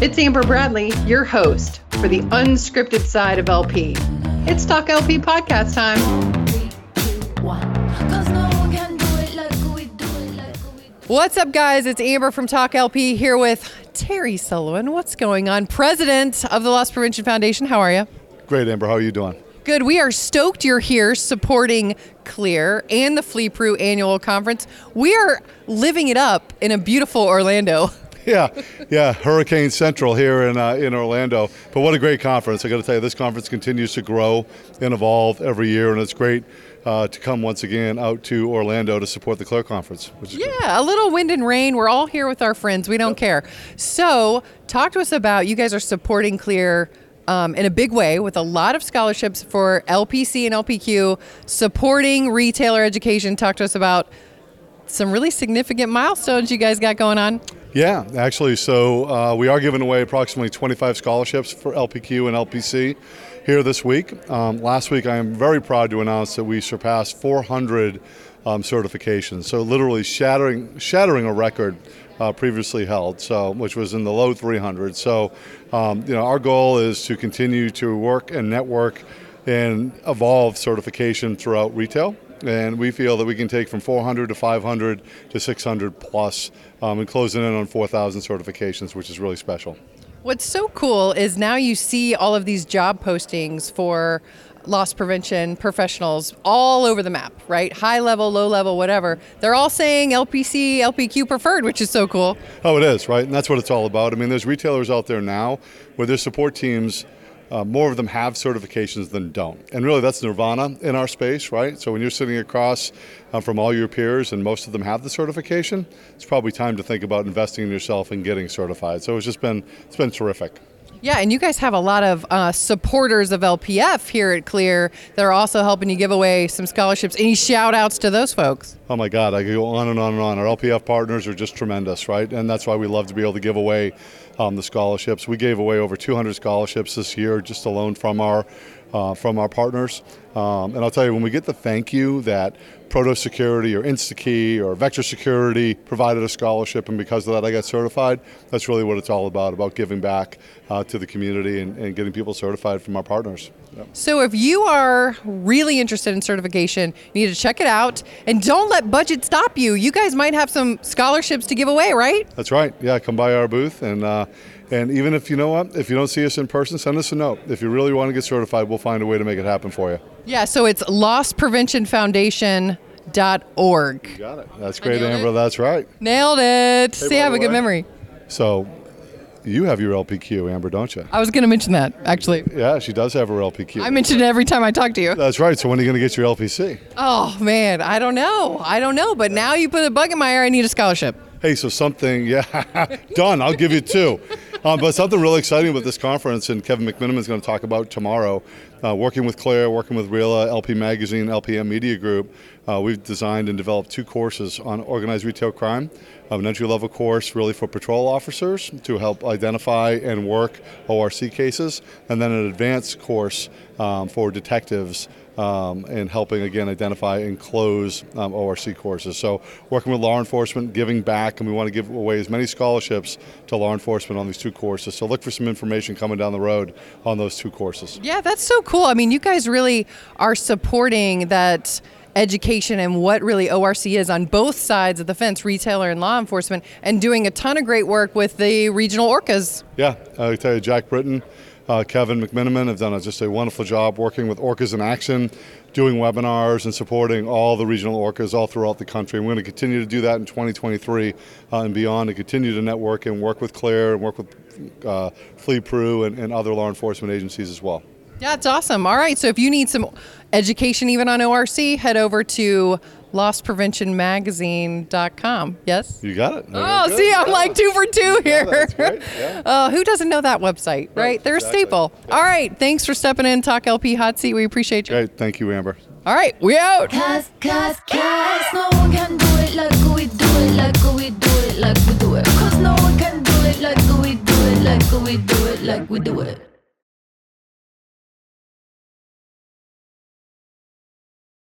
It's Amber Bradley, your host for the unscripted side of LP. It's Talk LP podcast time. What's up, guys? It's Amber from Talk LP here with Terry Sullivan. What's going on? President of the Loss Prevention Foundation. How are you? Great, Amber. How are you doing? Good. We are stoked you're here supporting Clear and the FLEPRU annual conference. We are living it up in a beautiful Orlando. Yeah, yeah, Hurricane Central here in uh, in Orlando. But what a great conference! I got to tell you, this conference continues to grow and evolve every year, and it's great uh, to come once again out to Orlando to support the Clear Conference. yeah, great. a little wind and rain. We're all here with our friends. We don't yep. care. So, talk to us about you guys are supporting Clear um, in a big way with a lot of scholarships for LPC and LPQ, supporting retailer education. Talk to us about some really significant milestones you guys got going on. Yeah, actually, so uh, we are giving away approximately 25 scholarships for LPQ and LPC here this week. Um, last week, I am very proud to announce that we surpassed 400 um, certifications. So literally shattering shattering a record uh, previously held, so which was in the low 300. So, um, you know, our goal is to continue to work and network and evolve certification throughout retail. And we feel that we can take from 400 to 500 to 600 plus, um, and closing in on 4,000 certifications, which is really special. What's so cool is now you see all of these job postings for loss prevention professionals all over the map, right? High level, low level, whatever. They're all saying LPC, LPQ preferred, which is so cool. Oh, it is, right? And that's what it's all about. I mean, there's retailers out there now where their support teams uh, more of them have certifications than don't. And really, that's nirvana in our space, right? So when you're sitting across uh, from all your peers and most of them have the certification, it's probably time to think about investing in yourself and getting certified. So it's just been it's been terrific. Yeah, and you guys have a lot of uh, supporters of LPF here at Clear that are also helping you give away some scholarships. Any shout outs to those folks? Oh my God, I could go on and on and on. Our LPF partners are just tremendous, right? And that's why we love to be able to give away um, the scholarships. We gave away over 200 scholarships this year just alone from our uh, from our partners. Um, and I'll tell you, when we get the thank you that Proto Security or InstaKey or Vector Security provided a scholarship, and because of that, I got certified. That's really what it's all about about giving back uh, to the community and, and, getting people certified from our partners. Yep. So, if you are really interested in certification, you need to check it out and don't let budget stop you. You guys might have some scholarships to give away, right? That's right. Yeah, come by our booth and. Uh, and even if you know what, if you don't see us in person, send us a note. If you really want to get certified, we'll find a way to make it happen for you. Yeah, so it's Loss Prevention Foundation dot org. You got it. That's great, Amber. It? That's right. Nailed it. Hey, See, I have a good memory. So, you have your LPQ, Amber, don't you? I was going to mention that, actually. Yeah, she does have her LPQ. I mention it every time I talk to you. That's right. So when are you going to get your LPC? Oh, man. I don't know. I don't know. But now you put a bug in my ear, I need a scholarship. Hey, so something, yeah, done. I'll give you two. Um, but something really exciting about this conference, and Kevin McMiniman is going to talk about tomorrow, uh, working with Clear, working with RILA, LP Magazine, LPM Media Group, uh, we've designed and developed two courses on organized retail crime. an entry level course really for patrol officers to help identify and work ORC cases, and then an advanced course um, for detectives um, and helping again identify and close um, ORC courses. So working with law enforcement, giving back, and we want to give away as many scholarships to law enforcement on these two courses. So look for some information coming down the road on those two courses. Yeah, that's so cool. I mean, you guys really are supporting that education and what really ORC is on both sides of the fence, retailer and law enforcement, and doing a ton of great work with the regional ORCAs. Yeah, I tell you, Jacque Brittain uh, Kevin McMiniman have done a, just a wonderful job working with ORCAs in Action, doing webinars and supporting all the regional ORCAs all throughout the country. And we're going to continue to do that in 2023 uh, and beyond, and continue to network and work with Clear and work with uh, FLEPRU and, and other law enforcement agencies as well. Yeah, it's awesome. All right, so if you need some education even on ORC, head over to losspreventionmagazine.com. Yes? You got it. oh, see, I'm like two for two here. Yeah, yeah. uh, who doesn't know that website, right? right They're exactly. a staple. Yeah. All right, thanks for stepping in, Talk LP Hot Seat. We appreciate you. Great, thank you, Amber. All right, we out. Cause, cause, cause no one can do it like we do it, like we do it, like we do it. Cause no one can do it like we do it, like we do it, like we do it.